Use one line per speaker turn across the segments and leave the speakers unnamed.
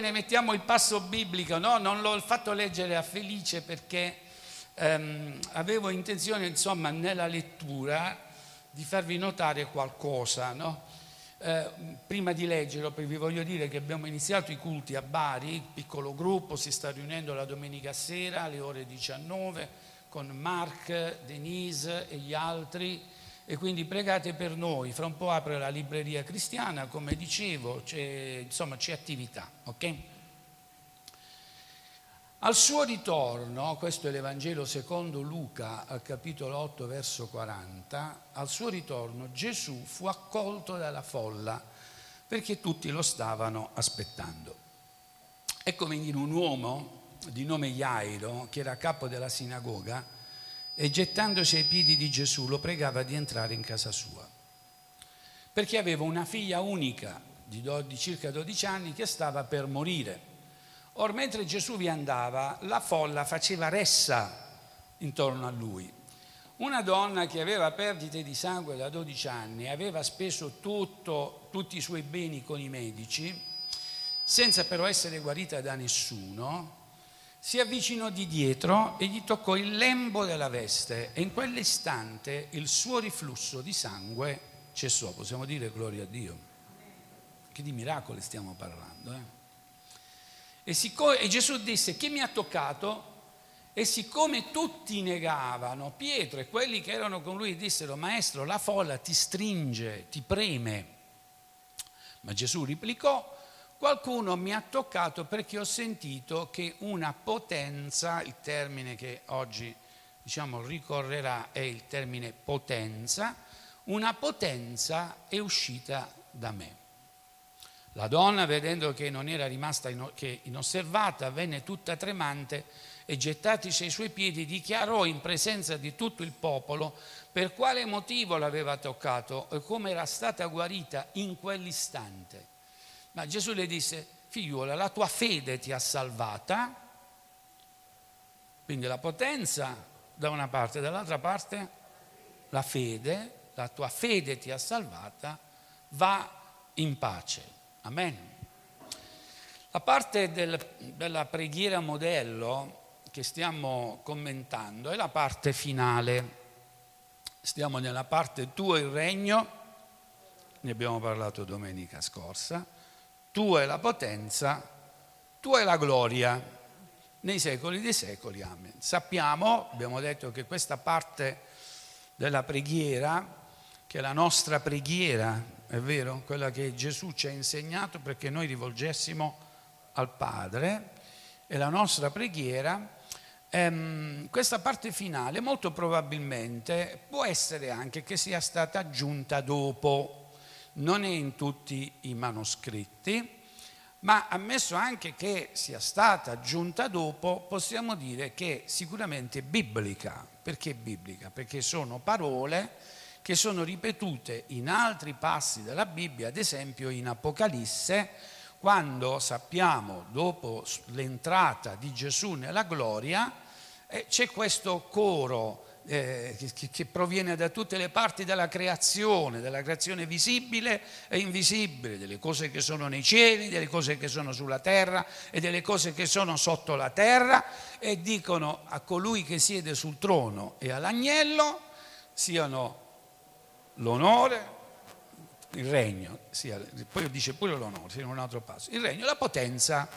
ne mettiamo il passo biblico, no? Non l'ho fatto leggere a Felice perché ehm, avevo intenzione, insomma, nella lettura di farvi notare qualcosa, no? Eh, prima di leggerlo, vi voglio dire che abbiamo iniziato i culti a Bari, il piccolo gruppo si sta riunendo la domenica sera alle ore 19 con Mark, Denise e gli altri e quindi pregate per noi. Fra un po' apre la libreria cristiana, come dicevo, c'è, insomma c'è attività, ok? Al suo ritorno, questo è l'Evangelo secondo Luca al capitolo 8 verso 40, al suo ritorno Gesù fu accolto dalla folla perché tutti lo stavano aspettando. Ecco venire un uomo di nome Iairo, che era capo della sinagoga, e gettandosi ai piedi di Gesù lo pregava di entrare in casa sua, perché aveva una figlia unica di, circa 12 anni che stava per morire Or mentre Gesù vi andava, la folla faceva ressa intorno a lui. Una donna che aveva perdite di sangue da 12 anni, aveva speso tutto, tutti i suoi beni con i medici, senza però essere guarita da nessuno, si avvicinò di dietro e gli toccò il lembo della veste e in quell'istante il suo riflusso di sangue cessò. Possiamo dire gloria a Dio. Che di miracoli stiamo parlando. Eh? E, siccome, e Gesù disse, chi mi ha toccato? E siccome tutti negavano, Pietro e quelli che erano con lui dissero, maestro, la folla ti stringe, ti preme. Ma Gesù replicò, qualcuno mi ha toccato perché ho sentito che una potenza, il termine che oggi diciamo ricorrerà è il termine potenza, una potenza è uscita da me. La donna, vedendo che non era rimasta inosservata, venne tutta tremante e gettatisi ai suoi piedi dichiarò in presenza di tutto il popolo per quale motivo l'aveva toccato e come era stata guarita in quell'istante. Ma Gesù le disse, figliuola, la tua fede ti ha salvata, quindi la potenza da una parte, dall'altra parte la fede, la tua fede ti ha salvata, va in pace. Amen. La parte del, della preghiera modello che stiamo commentando è la parte finale. Stiamo nella parte tuo il regno, ne abbiamo parlato domenica scorsa, tua è la potenza, tua è la gloria nei secoli dei secoli. Amen. Sappiamo, abbiamo detto che questa parte della preghiera, che è la nostra preghiera è vero? Quella che Gesù ci ha insegnato perché noi rivolgessimo al Padre e la nostra preghiera. Ehm, questa parte finale molto probabilmente può essere anche che sia stata aggiunta dopo, non è in tutti i manoscritti, ma ammesso anche che sia stata aggiunta dopo, possiamo dire che sicuramente biblica. Perché biblica? Perché sono parole che sono ripetute in altri passi della Bibbia, ad esempio in Apocalisse, quando sappiamo, dopo l'entrata di Gesù nella gloria, eh, c'è questo coro eh, che, che, proviene da tutte le parti della creazione, della creazione visibile e invisibile, delle cose che sono nei cieli, delle cose che sono sulla terra e delle cose che sono sotto la terra e dicono a colui che siede sul trono e all'agnello siano l'onore, il regno, sia, poi dice pure l'onore, in un altro passo, il regno, la potenza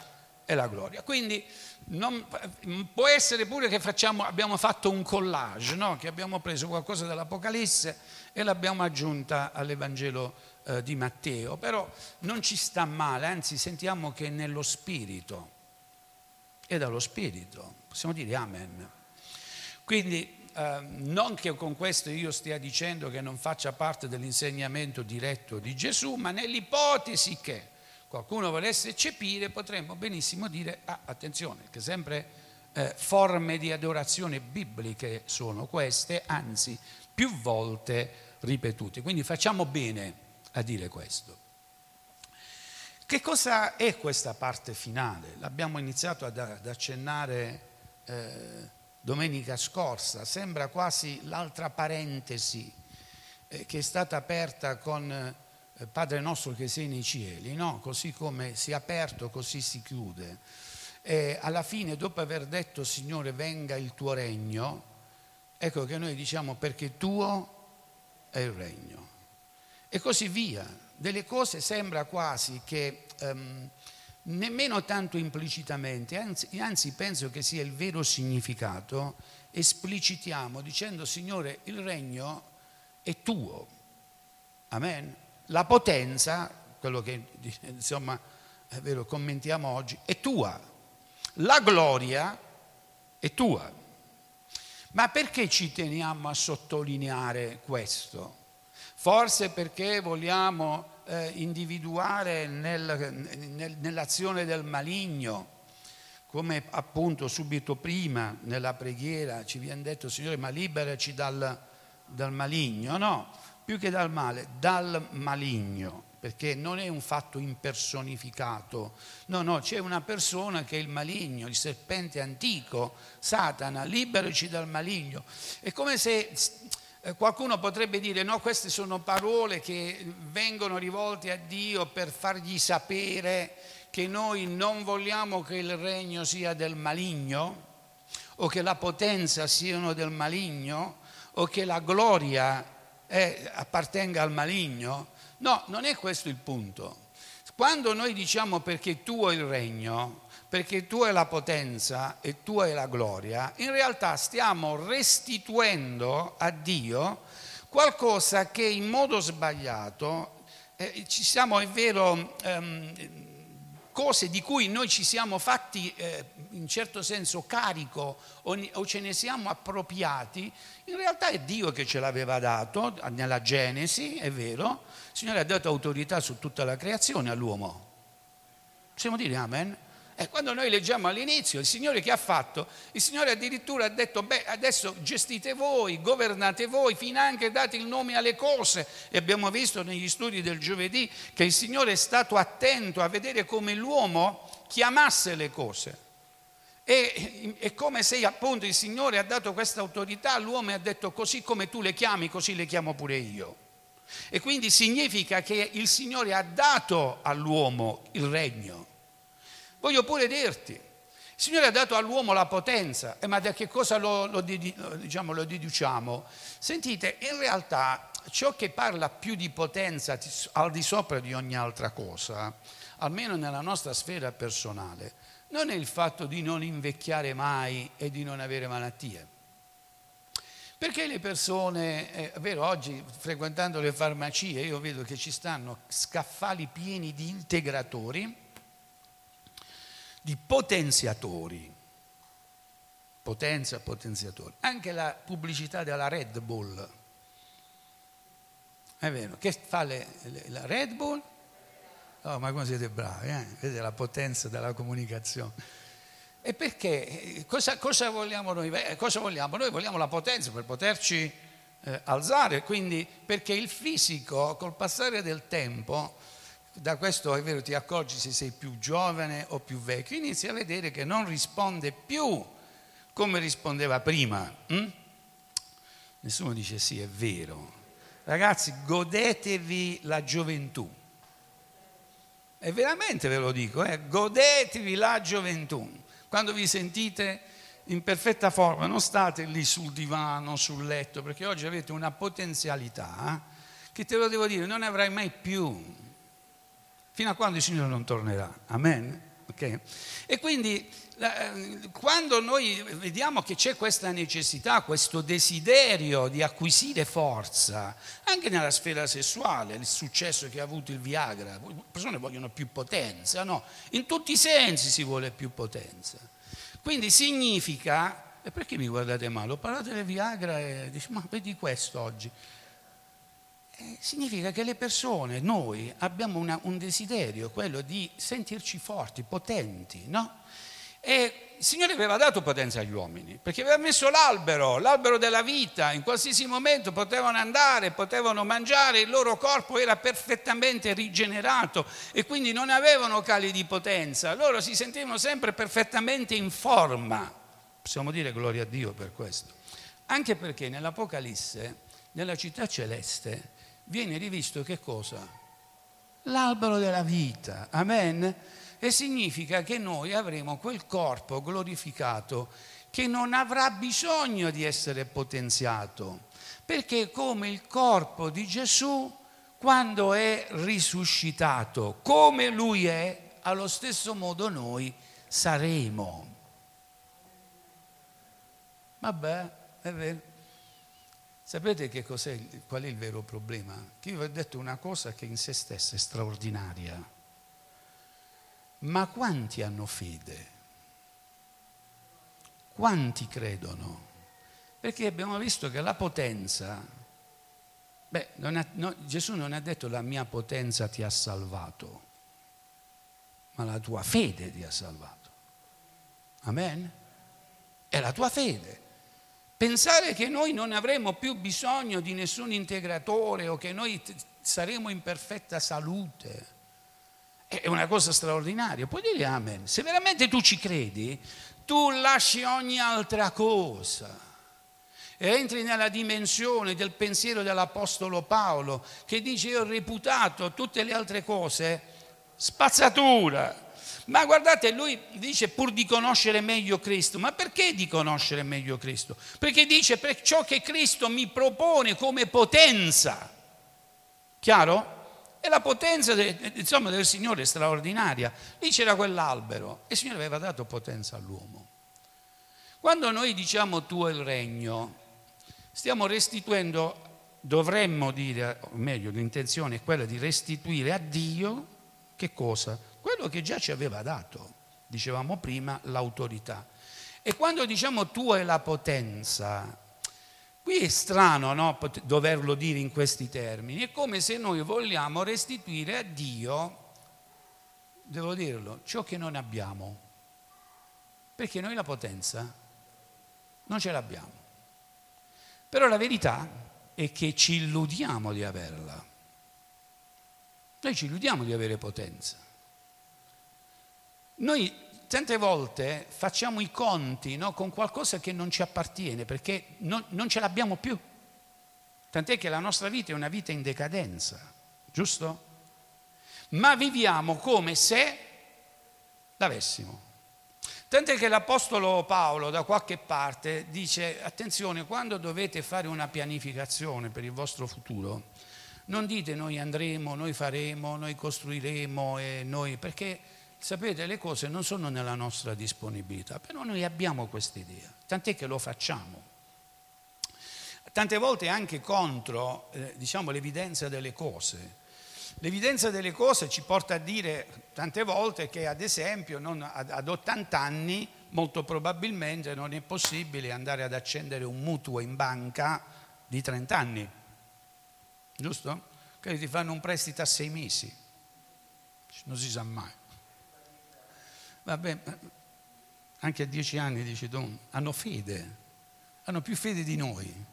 e la gloria. Quindi non, può essere pure che facciamo, abbiamo fatto un collage, no? che abbiamo preso qualcosa dall'Apocalisse e l'abbiamo aggiunta all'Evangelo eh, di Matteo, però non ci sta male, anzi sentiamo che nello Spirito, è dallo Spirito, possiamo dire Amen. Quindi Ehm, non che con questo io stia dicendo che non faccia parte dell'insegnamento diretto di Gesù, ma nell'ipotesi che qualcuno volesse eccepire, potremmo benissimo dire, ah, attenzione, che sempre eh, forme di adorazione bibliche sono queste, anzi più volte ripetute. Quindi facciamo bene a dire questo. Che cosa è questa parte finale? L'abbiamo iniziato ad, ad accennare eh, domenica scorsa, sembra quasi l'altra parentesi eh, che è stata aperta con Padre nostro che sei nei cieli, no? Così come si è aperto, così si chiude. E alla fine, dopo aver detto Signore venga il tuo regno, ecco che noi diciamo perché tuo è il regno. E così via. Delle cose sembra quasi che um, nemmeno tanto implicitamente, anzi, anzi penso che sia il vero significato, esplicitiamo dicendo Signore il regno è tuo. Amen. La potenza, quello che insomma è vero, commentiamo oggi, è tua. La gloria è tua. Ma perché ci teniamo a sottolineare questo? Forse perché vogliamo eh, individuare nel, nel, nell'azione del maligno, come appunto subito prima nella preghiera ci viene detto Signore ma liberaci dal, dal maligno, no, più che dal male, dal maligno, perché non è un fatto impersonificato, no, no, c'è una persona che è il maligno, il serpente antico, Satana, liberaci dal maligno. È come se eh, qualcuno potrebbe dire no, queste sono parole che vengono rivolte a Dio per fargli sapere che noi non vogliamo che il regno sia del maligno o che la potenza siano del maligno o che la gloria è, appartenga al maligno. No, non è questo il punto. Quando noi diciamo perché tuo è il regno, perché tu hai la potenza e tu hai la gloria, in realtà stiamo restituendo a Dio qualcosa che in modo sbagliato eh, ci siamo, è vero, ehm, cose di cui noi ci siamo fatti eh, in certo senso carico o, o, ce ne siamo appropriati, in realtà è Dio che ce l'aveva dato nella Genesi, è vero, il Signore ha dato autorità su tutta la creazione all'uomo. Possiamo dire amen? E quando noi leggiamo all'inizio, il Signore che ha fatto? Il Signore addirittura ha detto, beh, adesso gestite voi, governate voi, fin anche date il nome alle cose. E abbiamo visto negli studi del giovedì che il Signore è stato attento a vedere come l'uomo chiamasse le cose. E è come se appunto il Signore ha dato questa autorità all'uomo e ha detto così come tu le chiami, così le chiamo pure io. E quindi significa che il Signore ha dato all'uomo il regno. Voglio pure dirti, il Signore ha dato all'uomo la potenza, eh, ma da che cosa lo, lo, diciamo, lo deduciamo? Sentite, in realtà ciò che parla più di potenza al di sopra di ogni altra cosa, almeno nella nostra sfera personale, non è il fatto di non invecchiare mai e di non avere malattie. Perché le persone, è eh, vero, oggi frequentando le farmacie io vedo che ci stanno scaffali pieni di integratori di potenziatori. Potenza, potenziatori. Anche la pubblicità della Red Bull. È vero, che fa le, le, la Red Bull? Oh, ma come siete bravi, eh? Vedete la potenza della comunicazione. E perché? Cosa, cosa, vogliamo noi? Cosa vogliamo? Noi vogliamo la potenza per poterci eh, alzare, quindi perché il fisico col passare del tempo da questo è vero ti accorgi se sei più giovane o più vecchio, inizi a vedere che non risponde più come rispondeva prima. Hm? Nessuno dice sì, è vero. Ragazzi, godetevi la gioventù. E veramente ve lo dico, eh? godetevi la gioventù. Quando vi sentite in perfetta forma, non state lì sul divano, sul letto, perché oggi avete una potenzialità eh? che te lo devo dire, non ne avrai mai più fino a quando il Signore non tornerà. Amen? Okay? E quindi quando noi vediamo che c'è questa necessità, questo desiderio di acquisire forza, anche nella sfera sessuale, il successo che ha avuto il Viagra, le persone vogliono più potenza, no? In tutti i sensi si vuole più potenza. Quindi significa, e perché mi guardate male? Ho parlato del Viagra e dici, ma vedi questo oggi. Eh, significa che le persone, noi, abbiamo una, un desiderio, quello di sentirci forti, potenti, no? E il Signore aveva dato potenza agli uomini, perché aveva messo l'albero, l'albero della vita, in qualsiasi momento potevano andare, potevano mangiare, il loro corpo era perfettamente rigenerato e quindi non avevano cali di potenza, loro si sentivano sempre perfettamente in forma. Possiamo dire gloria a Dio per questo. Anche perché nell'Apocalisse, nella città celeste, viene rivisto che cosa? L'albero della vita, amen? E significa che noi avremo quel corpo glorificato che non avrà bisogno di essere potenziato, perché come il corpo di Gesù, quando è risuscitato, come lui è, allo stesso modo noi saremo. Vabbè, è vero. Sapete che cos'è, qual è il vero problema? Che io vi ho detto una cosa che in se stessa è straordinaria ma quanti hanno fede? Quanti credono? Perché abbiamo visto che la potenza, beh, non ha, no, Gesù non ha detto la mia potenza ti ha salvato, ma la tua fede ti ha salvato. Amen? È la tua fede. Pensare che noi non avremo più bisogno di nessun integratore o che noi saremo in perfetta salute è una cosa straordinaria. Puoi dire amen. Se veramente tu ci credi, tu lasci ogni altra cosa e entri nella dimensione del pensiero dell'Apostolo Paolo che dice io ho reputato tutte le altre cose spazzatura. Ma guardate, lui dice pur di conoscere meglio Cristo. Ma perché di conoscere meglio Cristo? Perché dice per ciò che Cristo mi propone come potenza. Chiaro? E la potenza de, insomma, del Signore è straordinaria. Lì c'era quell'albero e il Signore aveva dato potenza all'uomo. Quando noi diciamo tuo il regno, stiamo restituendo, dovremmo dire, o meglio l'intenzione è quella di restituire a Dio che cosa? Quello che già ci aveva dato, dicevamo prima, l'autorità. E quando diciamo tua è la potenza, Qui è strano no, doverlo dire in questi termini, è come se noi vogliamo restituire a Dio, devo dirlo, ciò che non abbiamo, perché noi la potenza non ce l'abbiamo. Però la verità è che ci illudiamo di averla. Noi ci illudiamo di avere potenza. Noi tante volte facciamo i conti no, con qualcosa che non ci appartiene perché non, non ce l'abbiamo più. Tant'è che la nostra vita è una vita in decadenza, giusto? Ma viviamo come se l'avessimo. Tant'è che l'Apostolo Paolo da qualche parte dice, attenzione, quando dovete fare una pianificazione per il vostro futuro, non dite noi andremo, noi faremo, noi costruiremo e noi, perché Sapete, le cose non sono nella nostra disponibilità, però noi abbiamo questa idea, tant'è che lo facciamo. Tante volte anche contro eh, diciamo, l'evidenza delle cose. L'evidenza delle cose ci porta a dire tante volte che ad esempio non, ad, ad 80 anni molto probabilmente non è possibile andare ad accendere un mutuo in banca di 30 anni, giusto? Che ti fanno un prestito a sei mesi, non si sa mai. Vabbè, anche a dieci anni, dici tu, hanno fede, hanno più fede di noi.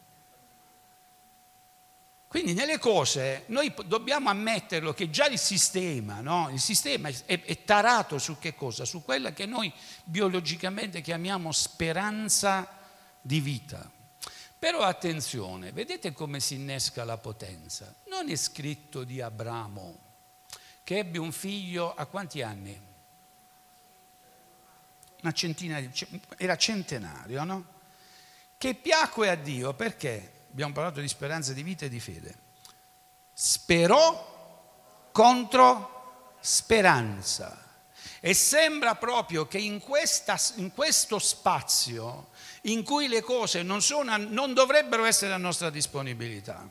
Quindi nelle cose noi dobbiamo ammetterlo che già il sistema, no? il sistema è, è, tarato su che cosa? Su quella che noi biologicamente chiamiamo speranza di vita. Però attenzione, vedete come si innesca la potenza? Non è scritto di Abramo che ebbe un figlio a quanti anni? Una centina era centenario, no? Che piacque a Dio perché, abbiamo parlato di speranza di vita e di fede, sperò contro speranza. E sembra proprio che in, questa, in questo spazio in cui le cose non, sono, non dovrebbero essere a nostra disponibilità,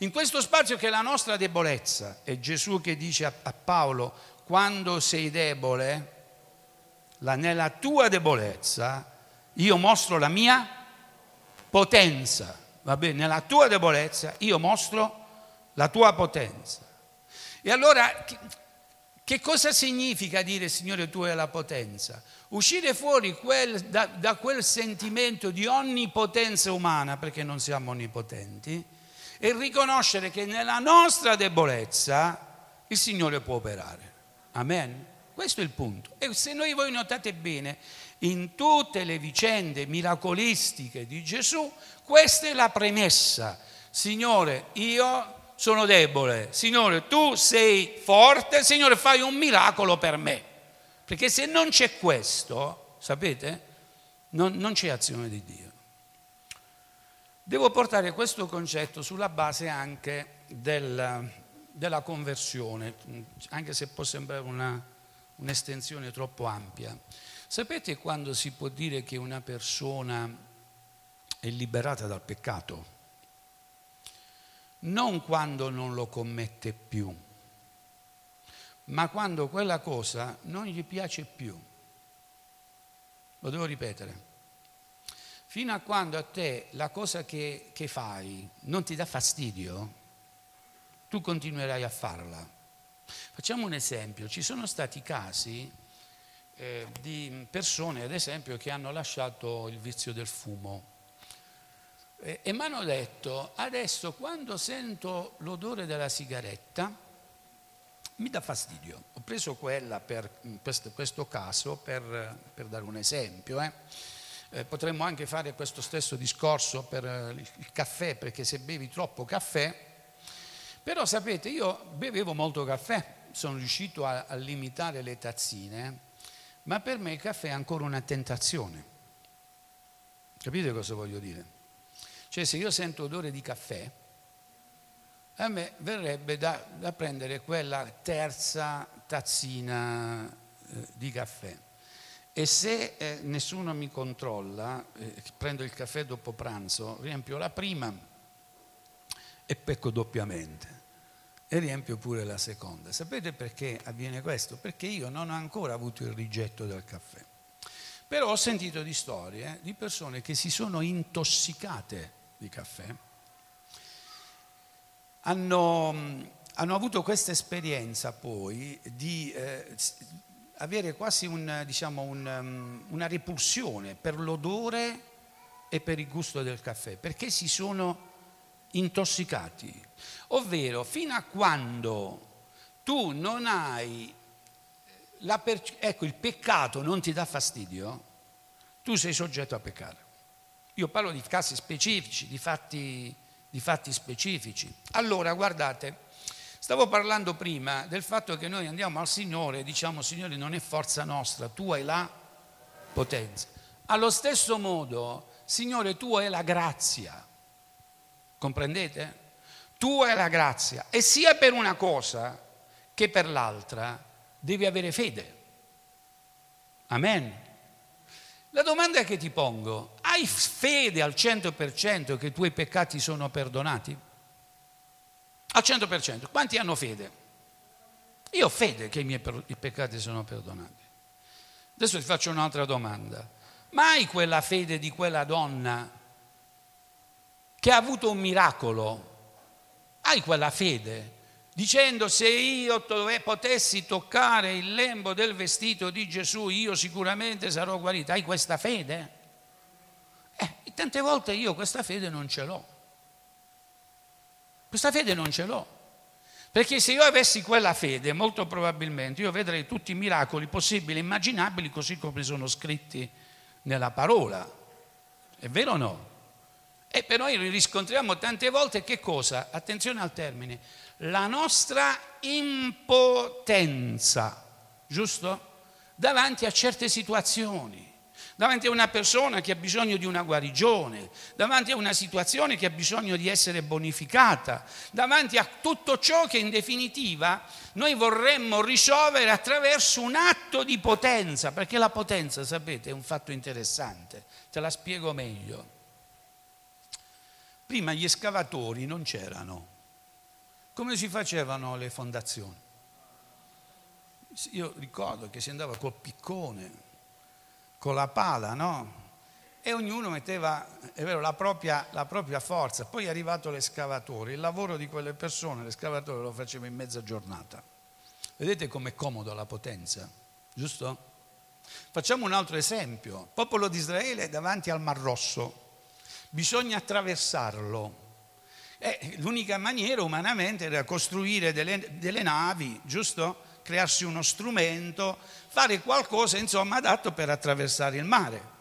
in questo spazio che è la nostra debolezza, è Gesù che dice a, Paolo, quando sei debole, nella tua debolezza io mostro la mia potenza. Va bene, nella tua debolezza io mostro la tua potenza. E allora che, cosa significa dire Signore tu hai la potenza? Uscire fuori quel, da, da quel sentimento di onnipotenza umana, perché non siamo onnipotenti, e riconoscere che nella nostra debolezza il Signore può operare. Amen. Questo è il punto. E se noi voi notate bene, in tutte le vicende miracolistiche di Gesù, questa è la premessa. Signore, io sono debole. Signore, tu sei forte, Signore, fai un miracolo per me. Perché se non c'è questo, sapete, non, non c'è azione di Dio. Devo portare questo concetto sulla base anche del, della conversione, anche se può sembrare una, un'estensione troppo ampia. Sapete quando si può dire che una persona è liberata dal peccato? Non quando non lo commette più, ma quando quella cosa non gli piace più. Lo devo ripetere. Fino a quando a te la cosa che, che fai non ti dà fastidio, tu continuerai a farla. Facciamo un esempio, ci sono stati casi eh, di persone, ad esempio, che hanno lasciato il vizio del fumo eh, e mi hanno detto, adesso quando sento l'odore della sigaretta mi dà fastidio. Ho preso quella per questo, questo caso per, per, dare un esempio. Eh. Eh, potremmo anche fare questo stesso discorso per il caffè, perché se bevi troppo caffè però sapete, io bevevo molto caffè, sono riuscito a, a limitare le tazzine, ma per me il caffè è ancora una tentazione. Capite cosa voglio dire? Cioè se io sento odore di caffè, a me verrebbe da, da prendere quella terza tazzina eh, di caffè. E se eh, nessuno mi controlla, eh, prendo il caffè dopo pranzo, riempio la prima e pecco doppiamente e riempio pure la seconda. Sapete perché avviene questo? Perché io non ho ancora avuto il rigetto del caffè. Però ho sentito di storie di persone che si sono intossicate di caffè, hanno, hanno avuto questa esperienza poi di eh, avere quasi un, diciamo, un, um, una repulsione per l'odore e per il gusto del caffè, perché si sono intossicati. Ovvero, fino a quando tu non hai, per... ecco, il peccato non ti dà fastidio, tu sei soggetto a peccare. Io parlo di casi specifici, di fatti, di fatti specifici. Allora, guardate, stavo parlando prima del fatto che noi andiamo al Signore e diciamo, Signore, non è forza nostra, tu hai la potenza. Allo stesso modo, Signore, tu hai la grazia. Comprendete? Tu hai la grazia e sia per una cosa che per l'altra devi avere fede. Amen. La domanda che ti pongo, hai fede al 100% che i tuoi peccati sono perdonati? Al 100%. Quanti hanno fede? Io ho fede che i miei peccati sono perdonati. Adesso ti faccio un'altra domanda. Ma hai quella fede di quella donna che ha avuto un miracolo, hai quella fede, dicendo se io potessi toccare il lembo del vestito di Gesù, io sicuramente sarò guarita. Hai questa fede? Eh, tante volte io questa fede non ce l'ho. Questa fede non ce l'ho. Perché se io avessi quella fede, molto probabilmente io vedrei tutti i miracoli possibili e immaginabili così come sono scritti nella parola. È vero o no? E però riscontriamo tante volte che cosa? Attenzione al termine, la nostra impotenza, giusto? Davanti a certe situazioni, davanti a una persona che ha bisogno di una guarigione, davanti a una situazione che ha bisogno di essere bonificata, davanti a tutto ciò che in definitiva noi vorremmo risolvere attraverso un atto di potenza, perché la potenza, sapete, è un fatto interessante, te la spiego meglio. Prima gli scavatori non c'erano. Come si facevano le fondazioni? Io ricordo che si andava col piccone, con la pala, no? E ognuno metteva, è vero, la propria, la propria forza. Poi è arrivato l'escavatore. Il lavoro di quelle persone, l'escavatore lo faceva in mezza giornata. Vedete com'è comodo la potenza, giusto? Facciamo un altro esempio. Il popolo di Israele davanti al Mar Rosso bisogna attraversarlo. E l'unica maniera umanamente era costruire delle, delle navi, giusto? Crearsi uno strumento, fare qualcosa insomma adatto per attraversare il mare.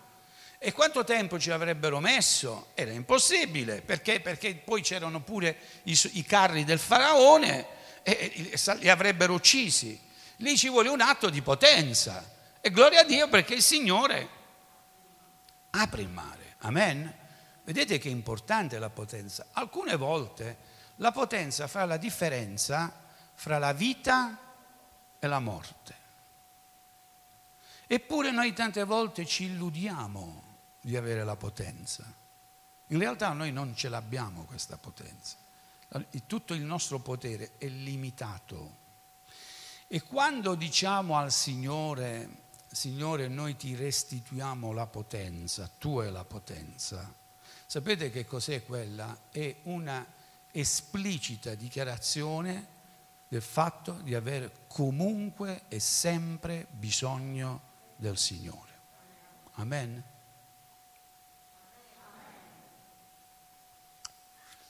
E quanto tempo ci avrebbero messo? Era impossibile, perché? Perché poi c'erano pure i, i carri del faraone e, e li avrebbero uccisi. Lì ci vuole un atto di potenza. E gloria a Dio perché il Signore apre il mare. Amen. Vedete che è importante la potenza. Alcune volte la potenza fa la differenza fra la vita e la morte. Eppure noi tante volte ci illudiamo di avere la potenza. In realtà noi non ce l'abbiamo questa potenza. Tutto il nostro potere è limitato. E quando diciamo al Signore, Signore, noi ti restituiamo la potenza, tu hai la potenza, sapete che cos'è quella? È una esplicita dichiarazione del fatto di avere comunque e sempre bisogno del Signore. Amen.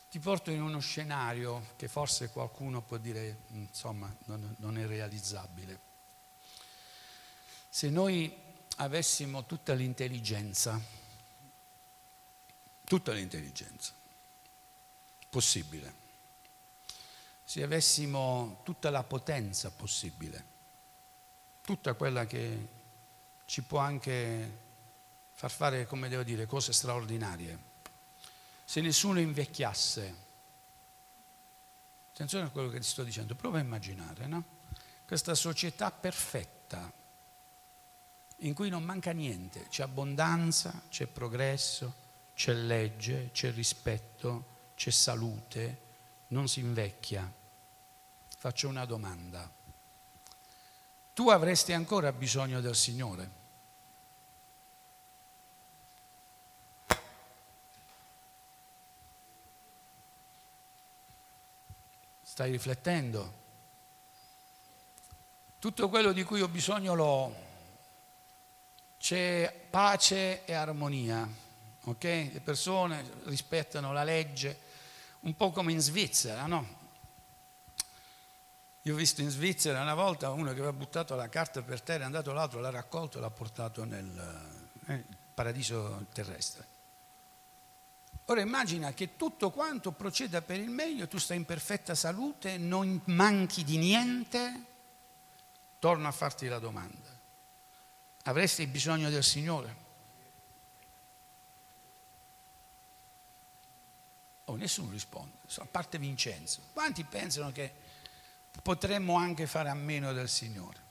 Ti porto in uno scenario che forse qualcuno può dire, insomma, non, non è realizzabile. Se noi avessimo tutta l'intelligenza, tutta l'intelligenza possibile, se avessimo tutta la potenza possibile, tutta quella che ci può anche far fare, come devo dire, cose straordinarie, se nessuno invecchiasse. Attenzione a quello che ti sto dicendo, prova a immaginare, no? Questa società perfetta, in cui non manca niente, c'è abbondanza, c'è progresso, c'è legge, c'è rispetto, c'è salute, non si invecchia. Faccio una domanda. Tu avresti ancora bisogno del Signore? Stai riflettendo? Tutto quello di cui ho bisogno l'ho. C'è pace e armonia, ok? Le persone rispettano la legge, un po' come in Svizzera, no? Io ho visto in Svizzera una volta uno che aveva buttato la carta per terra, è andato l'altro, l'ha raccolto e l'ha portato nel eh, paradiso terrestre. Ora immagina che tutto quanto proceda per il meglio, tu stai in perfetta salute, non manchi di niente, torno a farti la domanda. Avresti bisogno del Signore? Oh, nessuno risponde, a parte Vincenzo. Quanti pensano che potremmo anche fare a meno del Signore?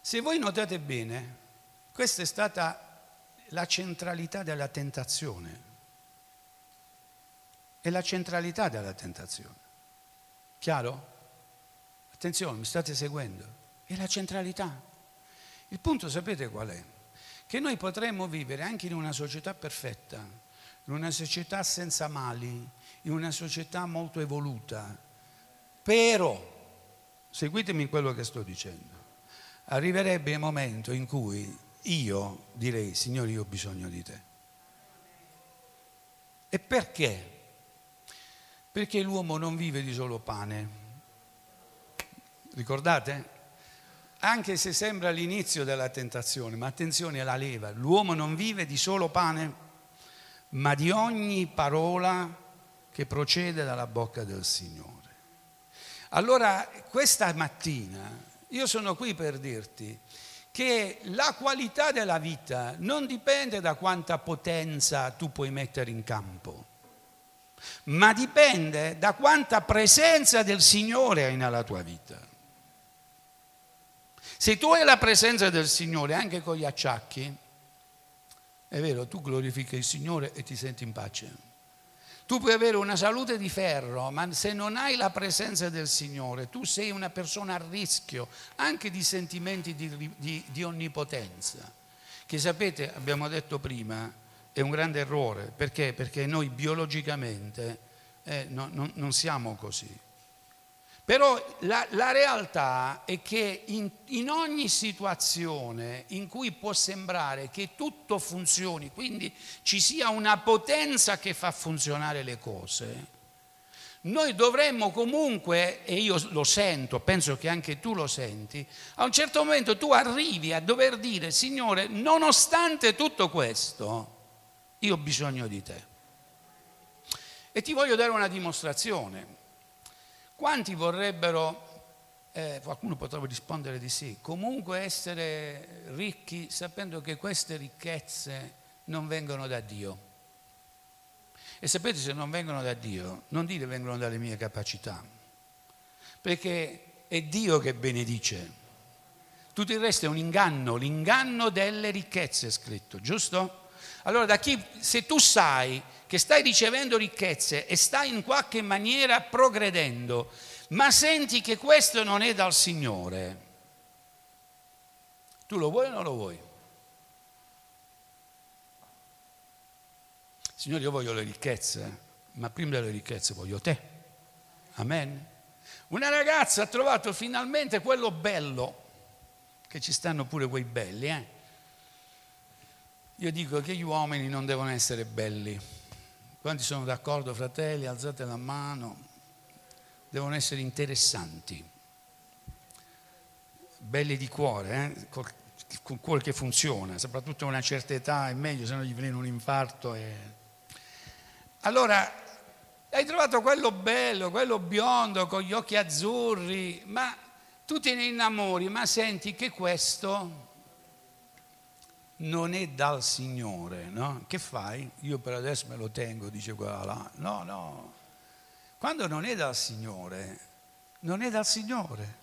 Se voi notate bene, questa è stata la centralità della tentazione. È la centralità della tentazione. Chiaro? Attenzione, mi state seguendo? È la centralità. Il punto sapete qual è? Che noi potremmo vivere anche in una società perfetta, in una società senza mali, in una società molto evoluta, però, seguitemi quello che sto dicendo, arriverebbe il momento in cui io direi, Signore, io ho bisogno di te. E perché? Perché l'uomo non vive di solo pane. Ricordate? Anche se sembra l'inizio della tentazione, ma attenzione alla leva, l'uomo non vive di solo pane, ma di ogni parola che procede dalla bocca del Signore. Allora, questa mattina io sono qui per dirti che la qualità della vita non dipende da quanta potenza tu puoi mettere in campo, ma dipende da quanta presenza del Signore hai nella tua vita. Se tu hai la presenza del Signore anche con gli acciacchi, è vero, tu glorifichi il Signore e ti senti in pace. Tu puoi avere una salute di ferro, ma se non hai la presenza del Signore, tu sei una persona a rischio anche di sentimenti di, di, di onnipotenza, che sapete, abbiamo detto prima, è un grande errore. Perché? Perché noi biologicamente eh, no, no, non siamo così. Però la, la, realtà è che in, in, ogni situazione in cui può sembrare che tutto funzioni, quindi ci sia una potenza che fa funzionare le cose, Noi dovremmo comunque, e io lo sento, penso che anche tu lo senti, a un certo momento tu arrivi a dover dire, Signore, nonostante tutto questo, io ho bisogno di te. E ti voglio dare una dimostrazione. Quanti vorrebbero eh, qualcuno potrebbe rispondere di sì, comunque essere ricchi sapendo che queste ricchezze non vengono da Dio. E sapete se non vengono da Dio, non dire vengono dalle mie capacità, perché è Dio che benedice. Tutto il resto è un inganno, l'inganno delle ricchezze è scritto, giusto? Allora, da chi, se tu sai che stai ricevendo ricchezze e stai in qualche maniera progredendo, ma senti che questo non è dal Signore, tu lo vuoi o non lo vuoi? Signore, io voglio le ricchezze, ma prima delle ricchezze voglio te. Amen. Una ragazza ha trovato finalmente quello bello, che ci stanno pure quei belli, eh? Io dico che gli uomini non devono essere belli. Quanti sono d'accordo, fratelli? Alzate la mano devono essere interessanti, belli di cuore, eh? con, con cuore che funziona, soprattutto a una certa età è meglio, se no gli viene un infarto. E... Allora, hai trovato quello bello, quello biondo, con gli occhi azzurri, ma tu te ne innamori, ma senti che questo non è dal Signore, no? Che fai? Io per adesso me lo tengo, dice quella là. No, no, quando non è dal Signore, non è dal Signore.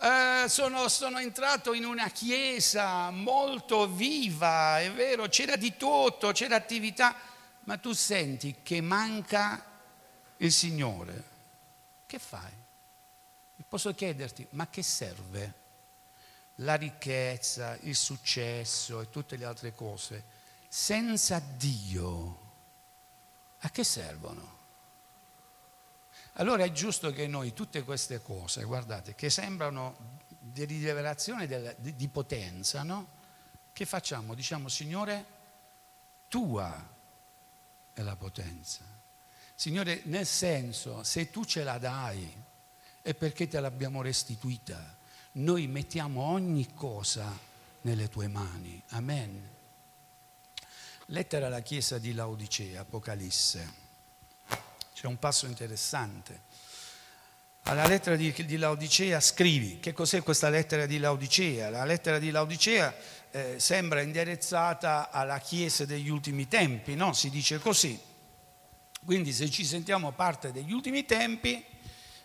Eh, sono, sono, entrato in una chiesa molto viva, è vero, c'era di tutto, c'era attività, ma tu senti che manca il Signore. Che fai? Posso chiederti, ma che serve? La ricchezza, il successo e tutte le altre cose, senza Dio, a che servono? Allora è giusto che noi tutte queste cose, guardate, che sembrano di rivelazione di, potenza, no? Che facciamo? Diciamo, Signore, tua è la potenza. Signore, nel senso, se tu ce la dai, è perché te l'abbiamo restituita. Noi mettiamo ogni cosa nelle tue mani. Amen. Lettera alla Chiesa di Laodicea, Apocalisse. C'è un passo interessante. Alla lettera di, di, Laodicea scrivi, che cos'è questa lettera di Laodicea? La lettera di Laodicea eh, sembra indirizzata alla Chiesa degli ultimi tempi, no? Si dice così. Quindi se ci sentiamo parte degli ultimi tempi,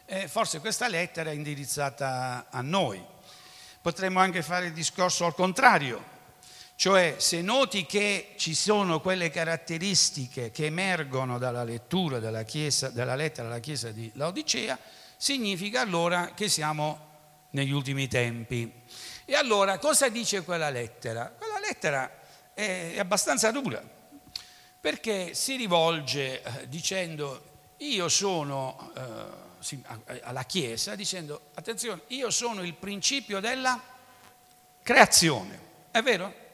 eh, forse questa lettera è indirizzata a noi. Potremmo anche fare il discorso al contrario, cioè se noti che ci sono quelle caratteristiche che emergono dalla lettura della, chiesa, della lettera alla Chiesa di Laodicea, significa allora che siamo negli ultimi tempi. E allora cosa dice quella lettera? Quella lettera è abbastanza dura, perché si rivolge eh, dicendo io sono eh, alla Chiesa, dicendo attenzione, io sono il principio della creazione, è vero?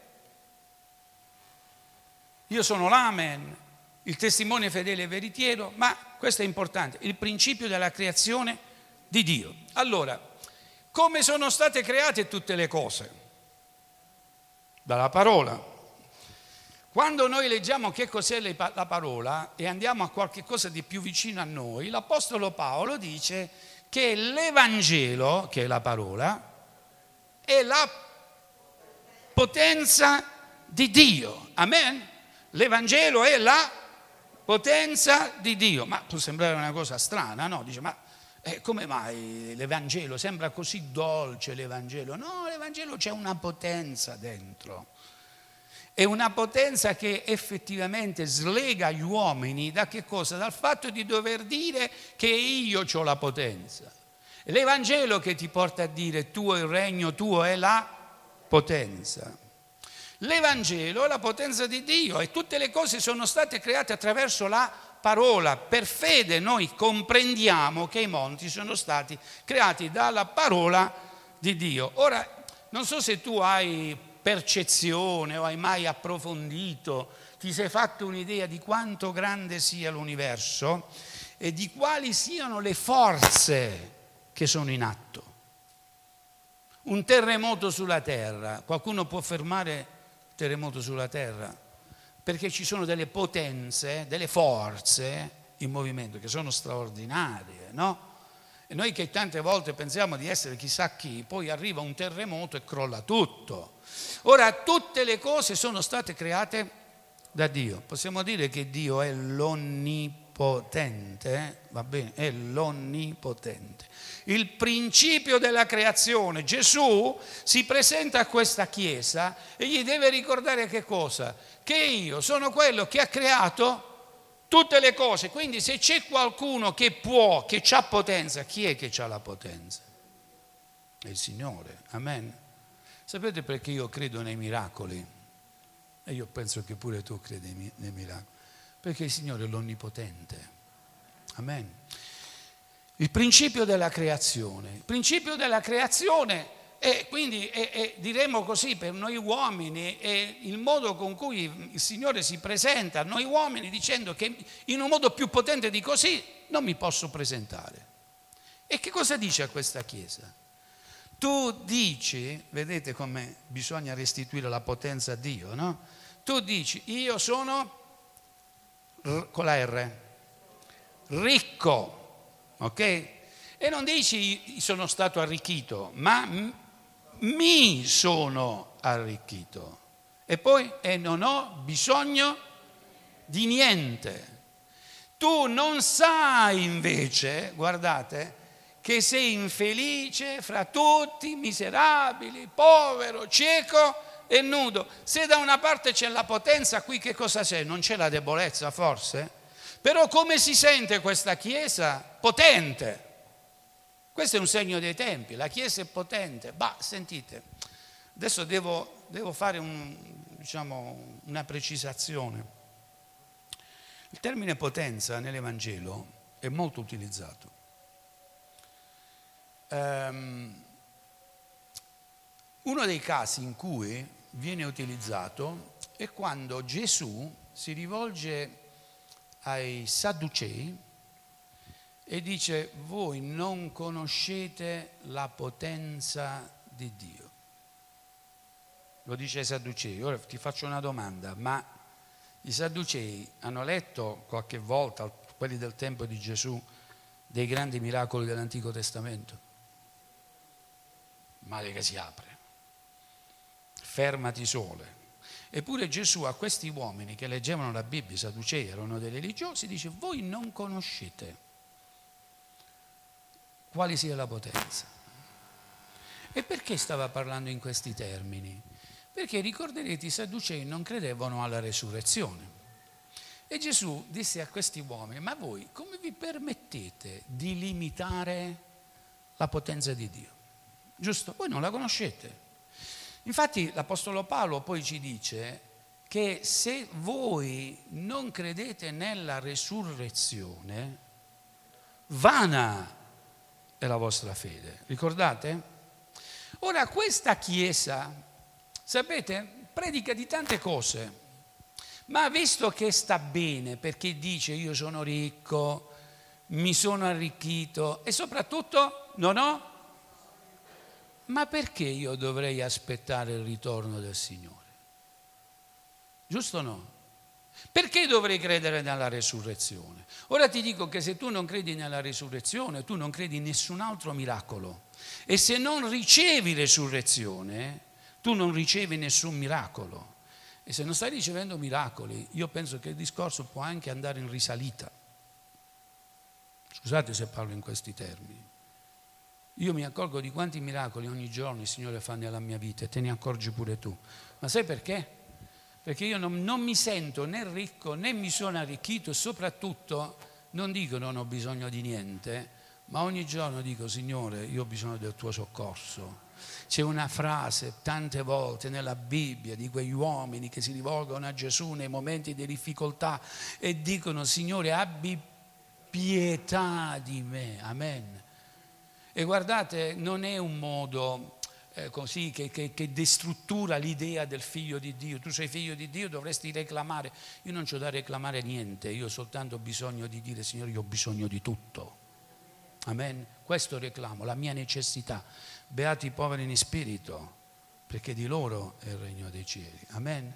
Io sono l'amen, il testimone fedele e veritiero, ma questo è importante, il principio della creazione di Dio. Allora, come sono state create tutte le cose? Dalla parola. Quando noi leggiamo che cos'è la parola e andiamo a qualche cosa di più vicino a noi, l'Apostolo Paolo dice che l'Evangelo, che è la parola, è la potenza di Dio. Amen? L'Evangelo è la potenza di Dio. Ma può sembrare una cosa strana, no? Dice, ma eh, come mai l'Evangelo sembra così dolce l'Evangelo? No, l'Evangelo c'è una potenza dentro. È una potenza che effettivamente slega gli uomini da che cosa? Dal fatto di dover dire che io ho la potenza. L'Evangelo che ti porta a dire tuo il regno, tuo è la potenza. L'Evangelo è la potenza di Dio e tutte le cose sono state create attraverso la parola. Per fede noi comprendiamo che i monti sono stati creati dalla parola di Dio. Ora, non so se tu hai percezione o hai mai approfondito, ti sei fatto un'idea di quanto grande sia l'universo. e di quali siano le forze che sono in atto. Un terremoto sulla terra, qualcuno può fermare il terremoto sulla terra? Perché ci sono delle potenze, delle forze in movimento che sono straordinarie, no? E noi che tante volte pensiamo di essere chissà chi, poi arriva un terremoto e crolla tutto. Ora, tutte le cose sono state create da Dio. Possiamo dire che Dio è l'onnipotente, eh? va bene, è l'onnipotente. Il principio della creazione. Gesù si presenta a questa chiesa e gli deve ricordare che cosa? Che io sono quello che ha creato tutte le cose. Quindi se c'è qualcuno che può, che ha potenza, chi è che ha la potenza? È il Signore. Amen. Sapete perché io credo nei miracoli? E io penso che pure tu credi nei miracoli. Perché il Signore è l'Onnipotente. Amen. Il principio della creazione. Il principio della creazione e quindi e, e, diremo così per noi uomini è il modo con cui il Signore si presenta a noi uomini dicendo che in un modo più potente di così non mi posso presentare. E che cosa dice a questa Chiesa? Tu dici, vedete come bisogna restituire la potenza a Dio, no? Tu dici, io sono con la R, ricco, ok? E non dici sono stato arricchito, ma mi sono arricchito. E poi, e non ho bisogno di niente. Tu non sai invece, guardate, che sei infelice fra tutti, miserabili, povero, cieco e nudo. Se da una parte c'è la potenza, qui che cosa c'è? Non c'è la debolezza forse? Però come si sente questa Chiesa? Potente. Questo è un segno dei tempi, la Chiesa è potente. Ma sentite, adesso devo, devo fare un, diciamo, una precisazione. Il termine potenza nell'Evangelo è molto utilizzato. Um, uno dei casi in cui viene utilizzato è quando Gesù si rivolge ai Sadducei e dice voi non conoscete la potenza di Dio. Lo dice ai Sadducei. Ora ti faccio una domanda, ma i Sadducei hanno letto qualche volta, quelli del tempo di Gesù, dei grandi miracoli dell'Antico Testamento? Male che si apre. Fermati sole. Eppure Gesù a questi uomini che leggevano la Bibbia, i Sadducei erano dei religiosi, dice voi non conoscete quale sia la potenza. E perché stava parlando in questi termini? Perché ricorderete i Sadducei non credevano alla resurrezione. E Gesù disse a questi uomini, ma voi come vi permettete di limitare la potenza di Dio? Giusto? Voi non la conoscete. Infatti l'Apostolo Paolo poi ci dice che se voi non credete nella resurrezione, vana è la vostra fede. Ricordate? Ora questa Chiesa, sapete, predica di tante cose, ma visto che sta bene perché dice io sono ricco, mi sono arricchito e soprattutto non ho, ma perché io dovrei aspettare il ritorno del Signore? Giusto o no? Perché dovrei credere nella resurrezione? Ora ti dico che se tu non credi nella resurrezione, tu non credi in nessun altro miracolo. E se non ricevi resurrezione, tu non ricevi nessun miracolo. E se non stai ricevendo miracoli, io penso che il discorso può anche andare in risalita. Scusate se parlo in questi termini. Io mi accorgo di quanti miracoli ogni giorno il Signore fa nella mia vita e te ne accorgi pure tu. Ma sai perché? Perché io non, non, mi sento né ricco né mi sono arricchito e soprattutto non dico non ho bisogno di niente, ma ogni giorno dico Signore io ho bisogno del tuo soccorso. C'è una frase tante volte nella Bibbia di quegli uomini che si rivolgono a Gesù nei momenti di difficoltà e dicono Signore abbi pietà di me, amen. E guardate, non è un modo eh, così che, che, che, destruttura l'idea del figlio di Dio. Tu sei figlio di Dio, dovresti reclamare. Io non ho da reclamare niente, io ho soltanto bisogno di dire Signore, io ho bisogno di tutto. Amen. Questo reclamo, la mia necessità. Beati i poveri in spirito, perché di loro è il regno dei cieli. Amen.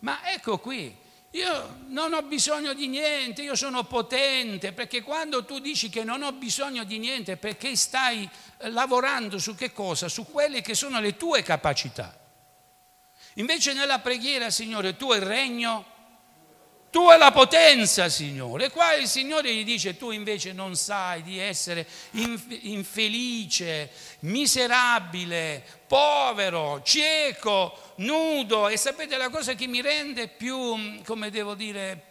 Ma ecco qui, io non ho bisogno di niente, io sono potente, perché quando tu dici che non ho bisogno di niente, perché stai eh, lavorando su che cosa? Su quelle che sono le tue capacità. Invece nella preghiera, Signore, tu il regno tu hai la potenza, Signore. E qua il Signore gli dice, tu invece non sai di essere infelice, miserabile, povero, cieco, nudo. E sapete la cosa che mi rende più, come devo dire,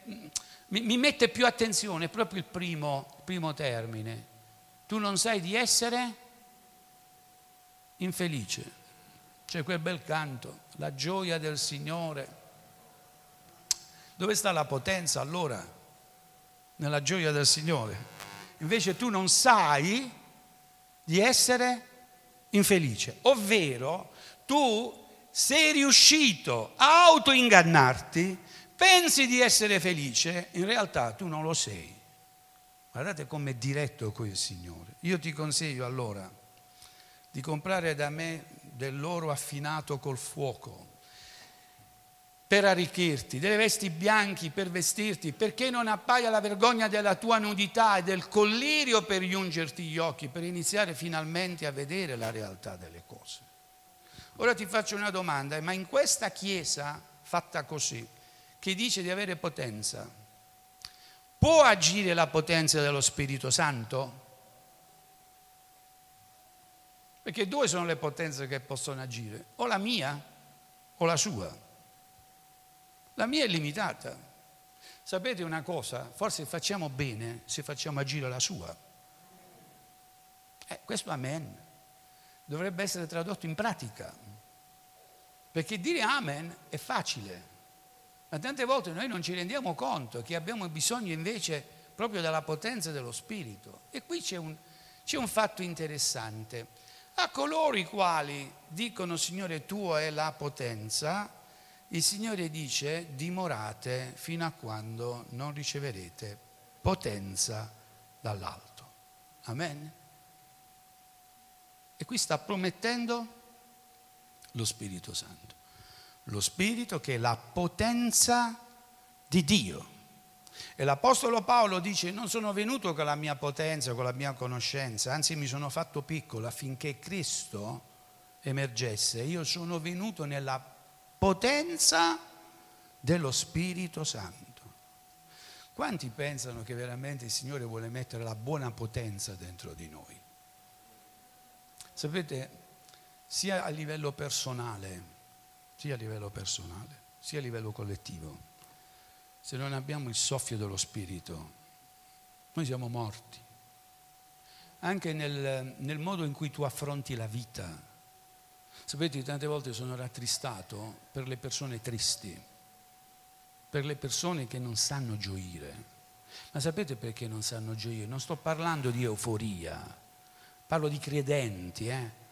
mi, mi mette più attenzione, è proprio il primo, primo termine. Tu non sai di essere infelice. C'è quel bel canto, la gioia del Signore dove sta la potenza allora? Nella gioia del Signore. Invece tu non sai di essere infelice, ovvero tu sei riuscito a autoingannarti, pensi di essere felice, in realtà tu non lo sei. Guardate com'è diretto qui il Signore. Io ti consiglio allora di comprare da me dell'oro affinato col fuoco per arricchirti, delle vesti bianchi per vestirti, perché non appaia la vergogna della tua nudità e del collirio per giungerti gli occhi, per iniziare finalmente a vedere la realtà delle cose. Ora ti faccio una domanda, ma in questa chiesa fatta così, che dice di avere potenza, può agire la potenza dello Spirito Santo? Perché due sono le potenze che possono agire, o la mia o la sua. La mia è limitata. Sapete una cosa? Forse facciamo bene se facciamo agire la sua. Eh, questo amen dovrebbe essere tradotto in pratica. Perché dire amen è facile, ma tante volte noi non ci rendiamo conto che abbiamo bisogno invece proprio della potenza dello Spirito. E qui c'è un, c'è un fatto interessante. A coloro i quali dicono Signore tuo è la potenza, il Signore dice dimorate fino a quando non riceverete potenza dall'alto. Amen. E qui sta promettendo lo Spirito Santo. Lo Spirito che è la potenza di Dio. E l'Apostolo Paolo dice, non sono venuto con la mia potenza, con la mia conoscenza, anzi mi sono fatto piccolo affinché Cristo emergesse. Io sono venuto nella potenza dello Spirito Santo. Quanti pensano che veramente il Signore vuole mettere la buona potenza dentro di noi? Sapete, sia a livello personale, sia a livello personale, sia a livello collettivo, se non abbiamo il soffio dello Spirito, noi siamo morti. Anche nel, nel modo in cui tu affronti la vita, Sapete, tante volte sono rattristato per le persone tristi, per le persone che non sanno gioire. Ma sapete perché non sanno gioire? Non sto parlando di euforia, parlo di credenti, eh?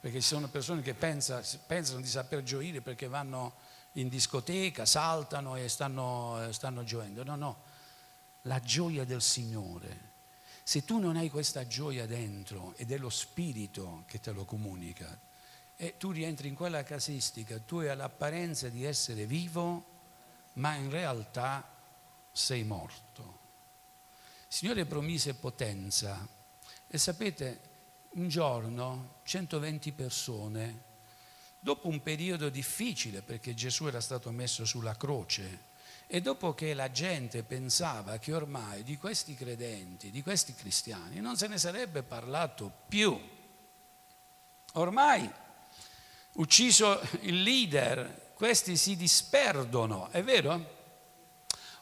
perché ci sono persone che pensa, pensano di saper gioire perché vanno in discoteca, saltano e stanno, stanno gioendo. No, no, la gioia del Signore. Se tu non hai questa gioia dentro ed è lo Spirito che te lo comunica, e tu rientri in quella casistica, tu hai l'apparenza di essere vivo, ma in realtà sei morto. Il Signore promise potenza e sapete, un giorno 120 persone, dopo un periodo difficile perché Gesù era stato messo sulla croce e dopo che la gente pensava che ormai di questi credenti, di questi cristiani, non se ne sarebbe parlato più, ormai ucciso il leader, questi si disperdono, è vero?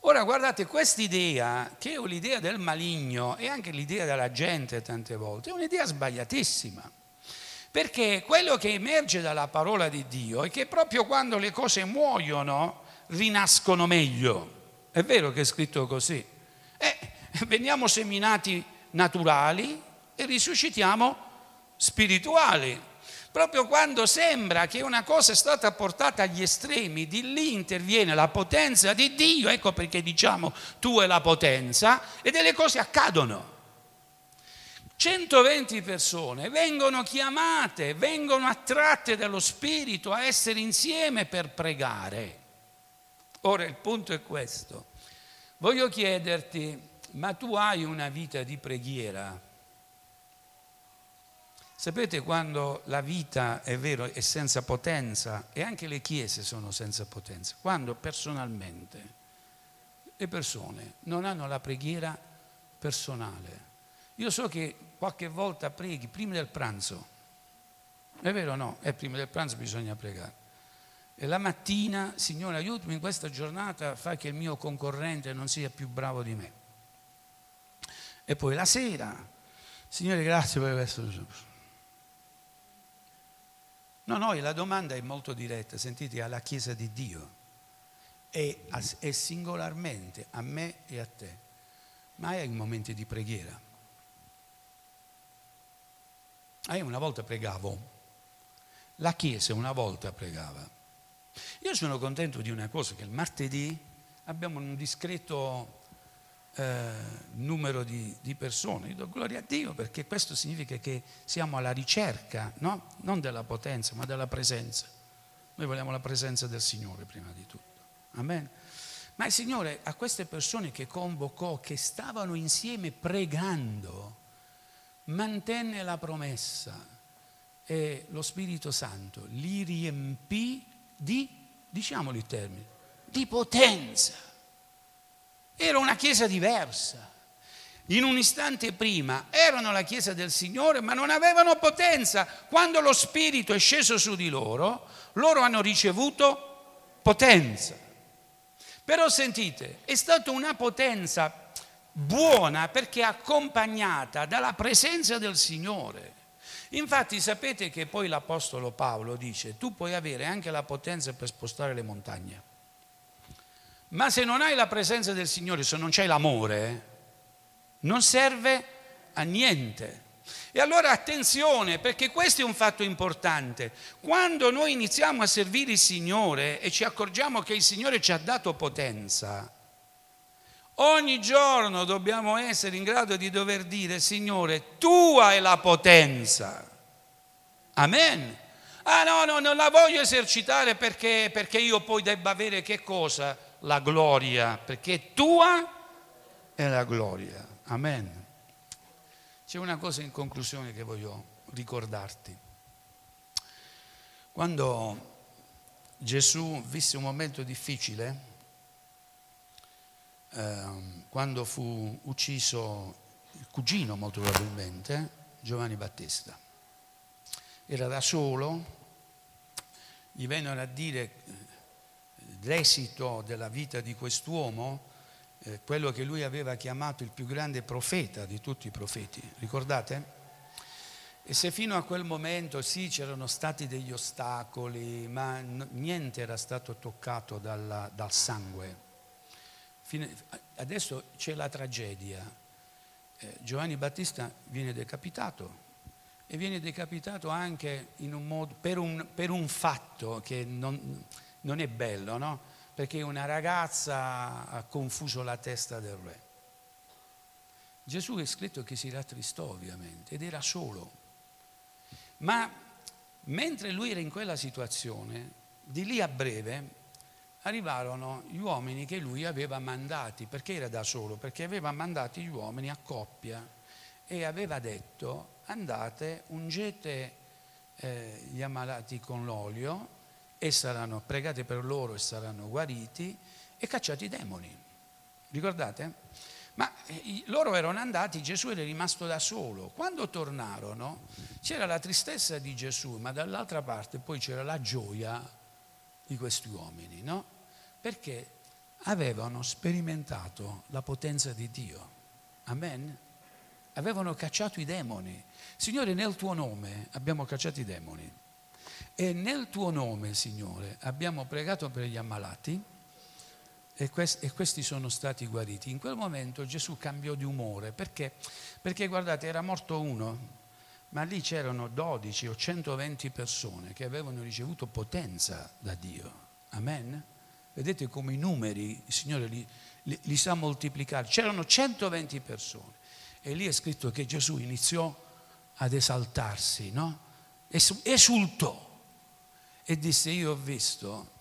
Ora guardate, quest'idea, che è l'idea del maligno e anche l'idea della gente tante volte, è un'idea sbagliatissima. Perché quello che emerge dalla parola di Dio è che proprio quando le cose muoiono rinascono meglio. È vero che è scritto così. Eh, veniamo seminati naturali e risuscitiamo spirituali. Proprio quando sembra che una cosa è stata portata agli estremi, di lì interviene la potenza di Dio, ecco perché diciamo tu è la potenza, e delle cose accadono. 120 persone vengono chiamate, vengono attratte dallo Spirito a essere insieme per pregare. Ora il punto è questo. Voglio chiederti, ma tu hai una vita di preghiera? Sapete quando la vita è vero è senza potenza e anche le chiese sono senza potenza? Quando personalmente le persone non hanno la preghiera personale. Io so che qualche volta preghi prima del pranzo, è vero o no? È prima del pranzo bisogna pregare. E la mattina, Signore aiutami in questa giornata, fa che il mio concorrente non sia più bravo di me. E poi la sera, Signore grazie per questo. No, no, la domanda è molto diretta, sentite, alla Chiesa di Dio e, e singolarmente a me e a te. Ma hai momenti di preghiera? Ah, io una volta pregavo, la Chiesa una volta pregava. Io sono contento di una cosa, che il martedì abbiamo un discreto eh, numero di, di, persone. Io do gloria a Dio perché questo significa che siamo alla ricerca, no? non della potenza, ma della presenza. Noi vogliamo la presenza del Signore prima di tutto. Amen. Ma il Signore a queste persone che convocò, che stavano insieme pregando, mantenne la promessa e lo Spirito Santo li riempì di, diciamolo i termini, di potenza. Era una chiesa diversa. In un istante prima erano la chiesa del Signore, ma non avevano potenza. Quando lo Spirito è sceso su di loro, loro hanno ricevuto potenza. Però sentite, è stata una potenza buona perché accompagnata dalla presenza del Signore. Infatti sapete che poi l'Apostolo Paolo dice, tu puoi avere anche la potenza per spostare le montagne ma se non hai la presenza del Signore, se non c'hai l'amore, non serve a niente. E allora attenzione, perché questo è un fatto importante. Quando noi iniziamo a servire il Signore e ci accorgiamo che il Signore ci ha dato potenza, ogni giorno dobbiamo essere in grado di dover dire, Signore, tua è la potenza. Amen. Ah no, no, non la voglio esercitare perché, perché io poi debba avere che cosa? La gloria, perché tua è la gloria. Amen. C'è una cosa in conclusione che voglio ricordarti. Quando Gesù visse un momento difficile, eh, quando fu ucciso il cugino molto probabilmente, Giovanni Battista, era da solo, gli vennero a dire l'esito della vita di quest'uomo, eh, quello che lui aveva chiamato il più grande profeta di tutti i profeti, ricordate? E se fino a quel momento sì c'erano stati degli ostacoli, ma n- niente era stato toccato dalla, dal sangue, Fine, adesso c'è la tragedia. Eh, Giovanni Battista viene decapitato e viene decapitato anche modo, per, un, per, un, fatto che non, non è bello, no? Perché una ragazza ha confuso la testa del re. Gesù è scritto che si rattristò ovviamente ed era solo. Ma mentre lui era in quella situazione, di lì a breve arrivarono gli uomini che lui aveva mandati, perché era da solo, perché aveva mandati gli uomini a coppia e aveva detto andate, ungete eh, gli ammalati con l'olio e saranno pregate per loro e saranno guariti e cacciati i demoni. Ricordate? Ma eh, loro erano andati, Gesù era rimasto da solo. Quando tornarono c'era la tristezza di Gesù, ma dall'altra parte poi c'era la gioia di questi uomini, no? Perché avevano sperimentato la potenza di Dio. Amen? Avevano cacciato i demoni. Signore, nel tuo nome abbiamo cacciato i demoni. E nel tuo nome, Signore, abbiamo pregato per gli ammalati e, questi, sono stati guariti. In quel momento Gesù cambiò di umore perché? Perché guardate, era morto uno, ma lì c'erano 12 o 120 persone che avevano ricevuto potenza da Dio. Amen? Vedete come i numeri il Signore li, li, li sa moltiplicare. C'erano 120 persone e lì è scritto che Gesù iniziò ad esaltarsi, no? Esultò e disse io ho visto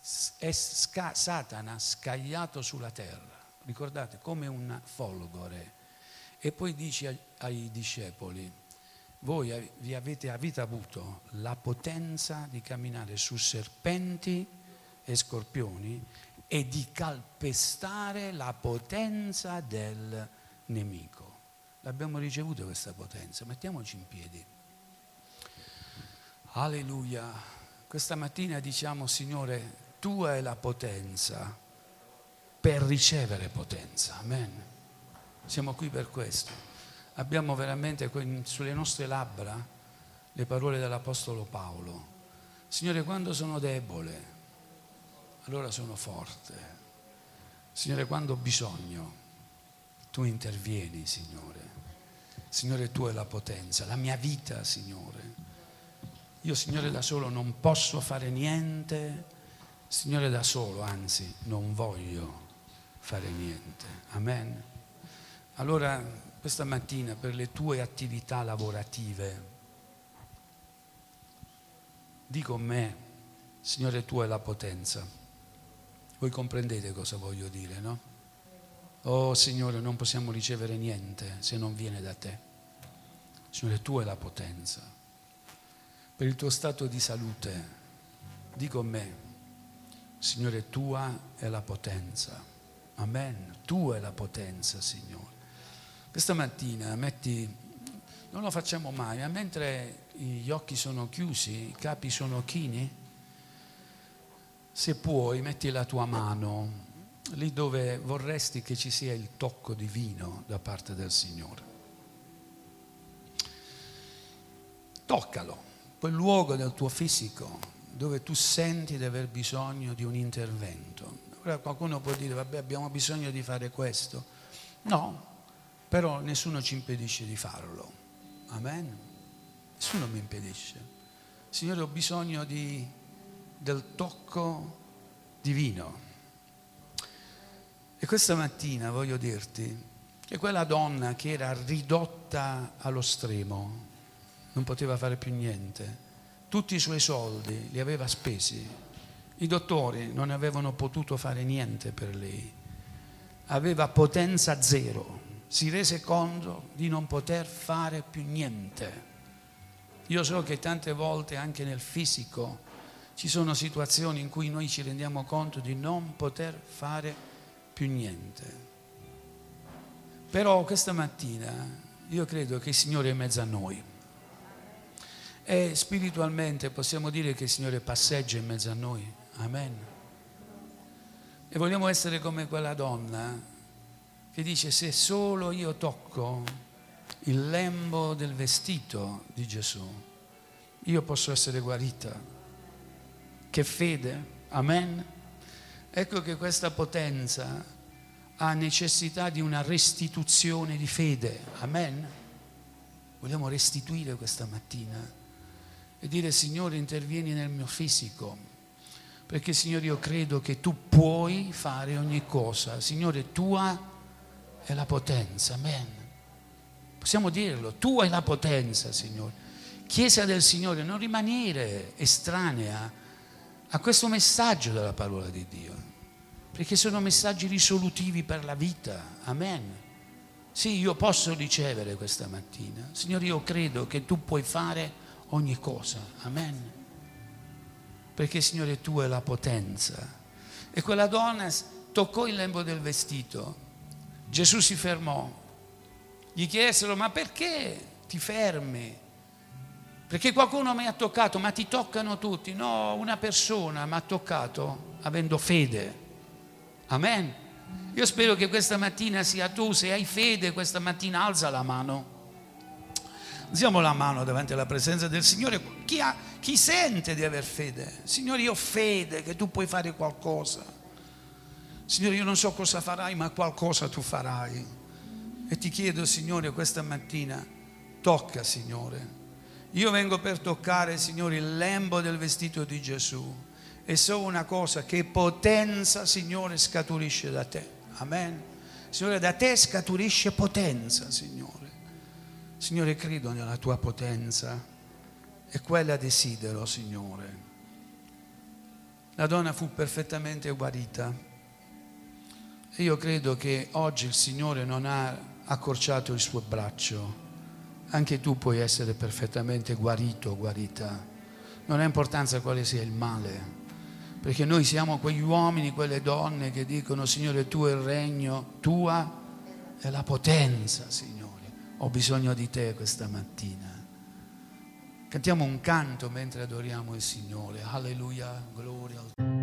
Satana scagliato sulla terra, ricordate, come un folgore e poi dice ai discepoli, voi vi avete, avete avuto la potenza di camminare su serpenti e scorpioni e di calpestare la potenza del nemico. L'abbiamo ricevuto questa potenza, mettiamoci in piedi. Alleluia. Questa mattina diciamo, Signore, tua è la potenza per ricevere potenza. Amen. Siamo qui per questo. Abbiamo veramente sulle nostre labbra le parole dell'Apostolo Paolo. Signore, quando sono debole, allora sono forte. Signore, quando ho bisogno, tu intervieni, Signore. Signore, tu è la potenza, la mia vita, Signore. Io, Signore, da solo non posso fare niente. Signore, da solo, anzi, non voglio fare niente. Amen. Allora, questa mattina, per le tue attività lavorative, di con me, Signore, tu è la potenza. Voi comprendete cosa voglio dire, no? Oh Signore, non possiamo ricevere niente se non viene da te. Signore, tu è la potenza. Per il tuo stato di salute, di con me, Signore, tua è la potenza. Amen. Tu è la potenza, Signore. Questa mattina metti, non lo facciamo mai, ma mentre gli occhi sono chiusi, i capi sono chini, se puoi metti la tua mano lì dove vorresti che ci sia il tocco divino da parte del Signore. Toccalo, quel luogo del tuo fisico dove tu senti di aver bisogno di un intervento. Ora qualcuno può dire, vabbè abbiamo bisogno di fare questo. No, però nessuno ci impedisce di farlo. Amen. Nessuno mi impedisce. Signore, ho bisogno di, del tocco divino. E questa mattina voglio dirti che quella donna che era ridotta allo stremo, non poteva fare più niente, tutti i suoi soldi li aveva spesi, i dottori non avevano potuto fare niente per lei, aveva potenza zero si rese conto di non poter fare più niente. Io so che tante volte anche nel fisico ci sono situazioni in cui noi ci rendiamo conto di non poter fare più niente. Però questa mattina io credo che il Signore è in mezzo a noi. E spiritualmente possiamo dire che il Signore passeggia in mezzo a noi. Amen. E vogliamo essere come quella donna che dice se solo io tocco il lembo del vestito di Gesù, io posso essere guarita. Che fede, amen. Ecco che questa potenza ha necessità di una restituzione di fede, amen. Vogliamo restituire questa mattina e dire Signore intervieni nel mio fisico, perché Signore io credo che tu puoi fare ogni cosa, Signore tua è la potenza, amen. Possiamo dirlo, tu hai la potenza, Signore. Chiesa del Signore, non rimanere estranea a questo messaggio della parola di Dio, perché sono messaggi risolutivi per la vita, amen. Sì, io posso ricevere questa mattina. Signore, io credo che tu puoi fare ogni cosa, amen. Perché, Signore, tu hai la potenza. E quella donna toccò il lembo del vestito Gesù si fermò. Gli chiesero, ma perché ti fermi? Perché qualcuno mi ha toccato, ma ti toccano tutti. No, una persona mi ha toccato avendo fede. Amen. Io spero che questa mattina sia tu, se hai fede questa mattina alza la mano. Alziamo la mano davanti alla presenza del Signore. Chi, ha, chi sente di aver fede? Signore, io ho fede che tu puoi fare qualcosa. Signore, io non so cosa farai, ma qualcosa tu farai. E ti chiedo, Signore, questa mattina, Tocca, Signore. Io vengo per toccare, Signore, il lembo del vestito di Gesù e so una cosa, che potenza, Signore, scaturisce da te. Amen. Signore, da te scaturisce potenza, Signore. Signore, credo nella tua potenza e quella desidero, Signore. La donna fu perfettamente guarita. E io credo che oggi il Signore non ha accorciato il suo braccio. Anche tu puoi essere perfettamente guarito guarita. Non ha importanza quale sia il male, perché noi siamo quegli uomini, quelle donne che dicono Signore tu è il regno, tua è la potenza, Signore. Ho bisogno di te questa mattina. Cantiamo un canto mentre adoriamo il Signore. Alleluia, gloria al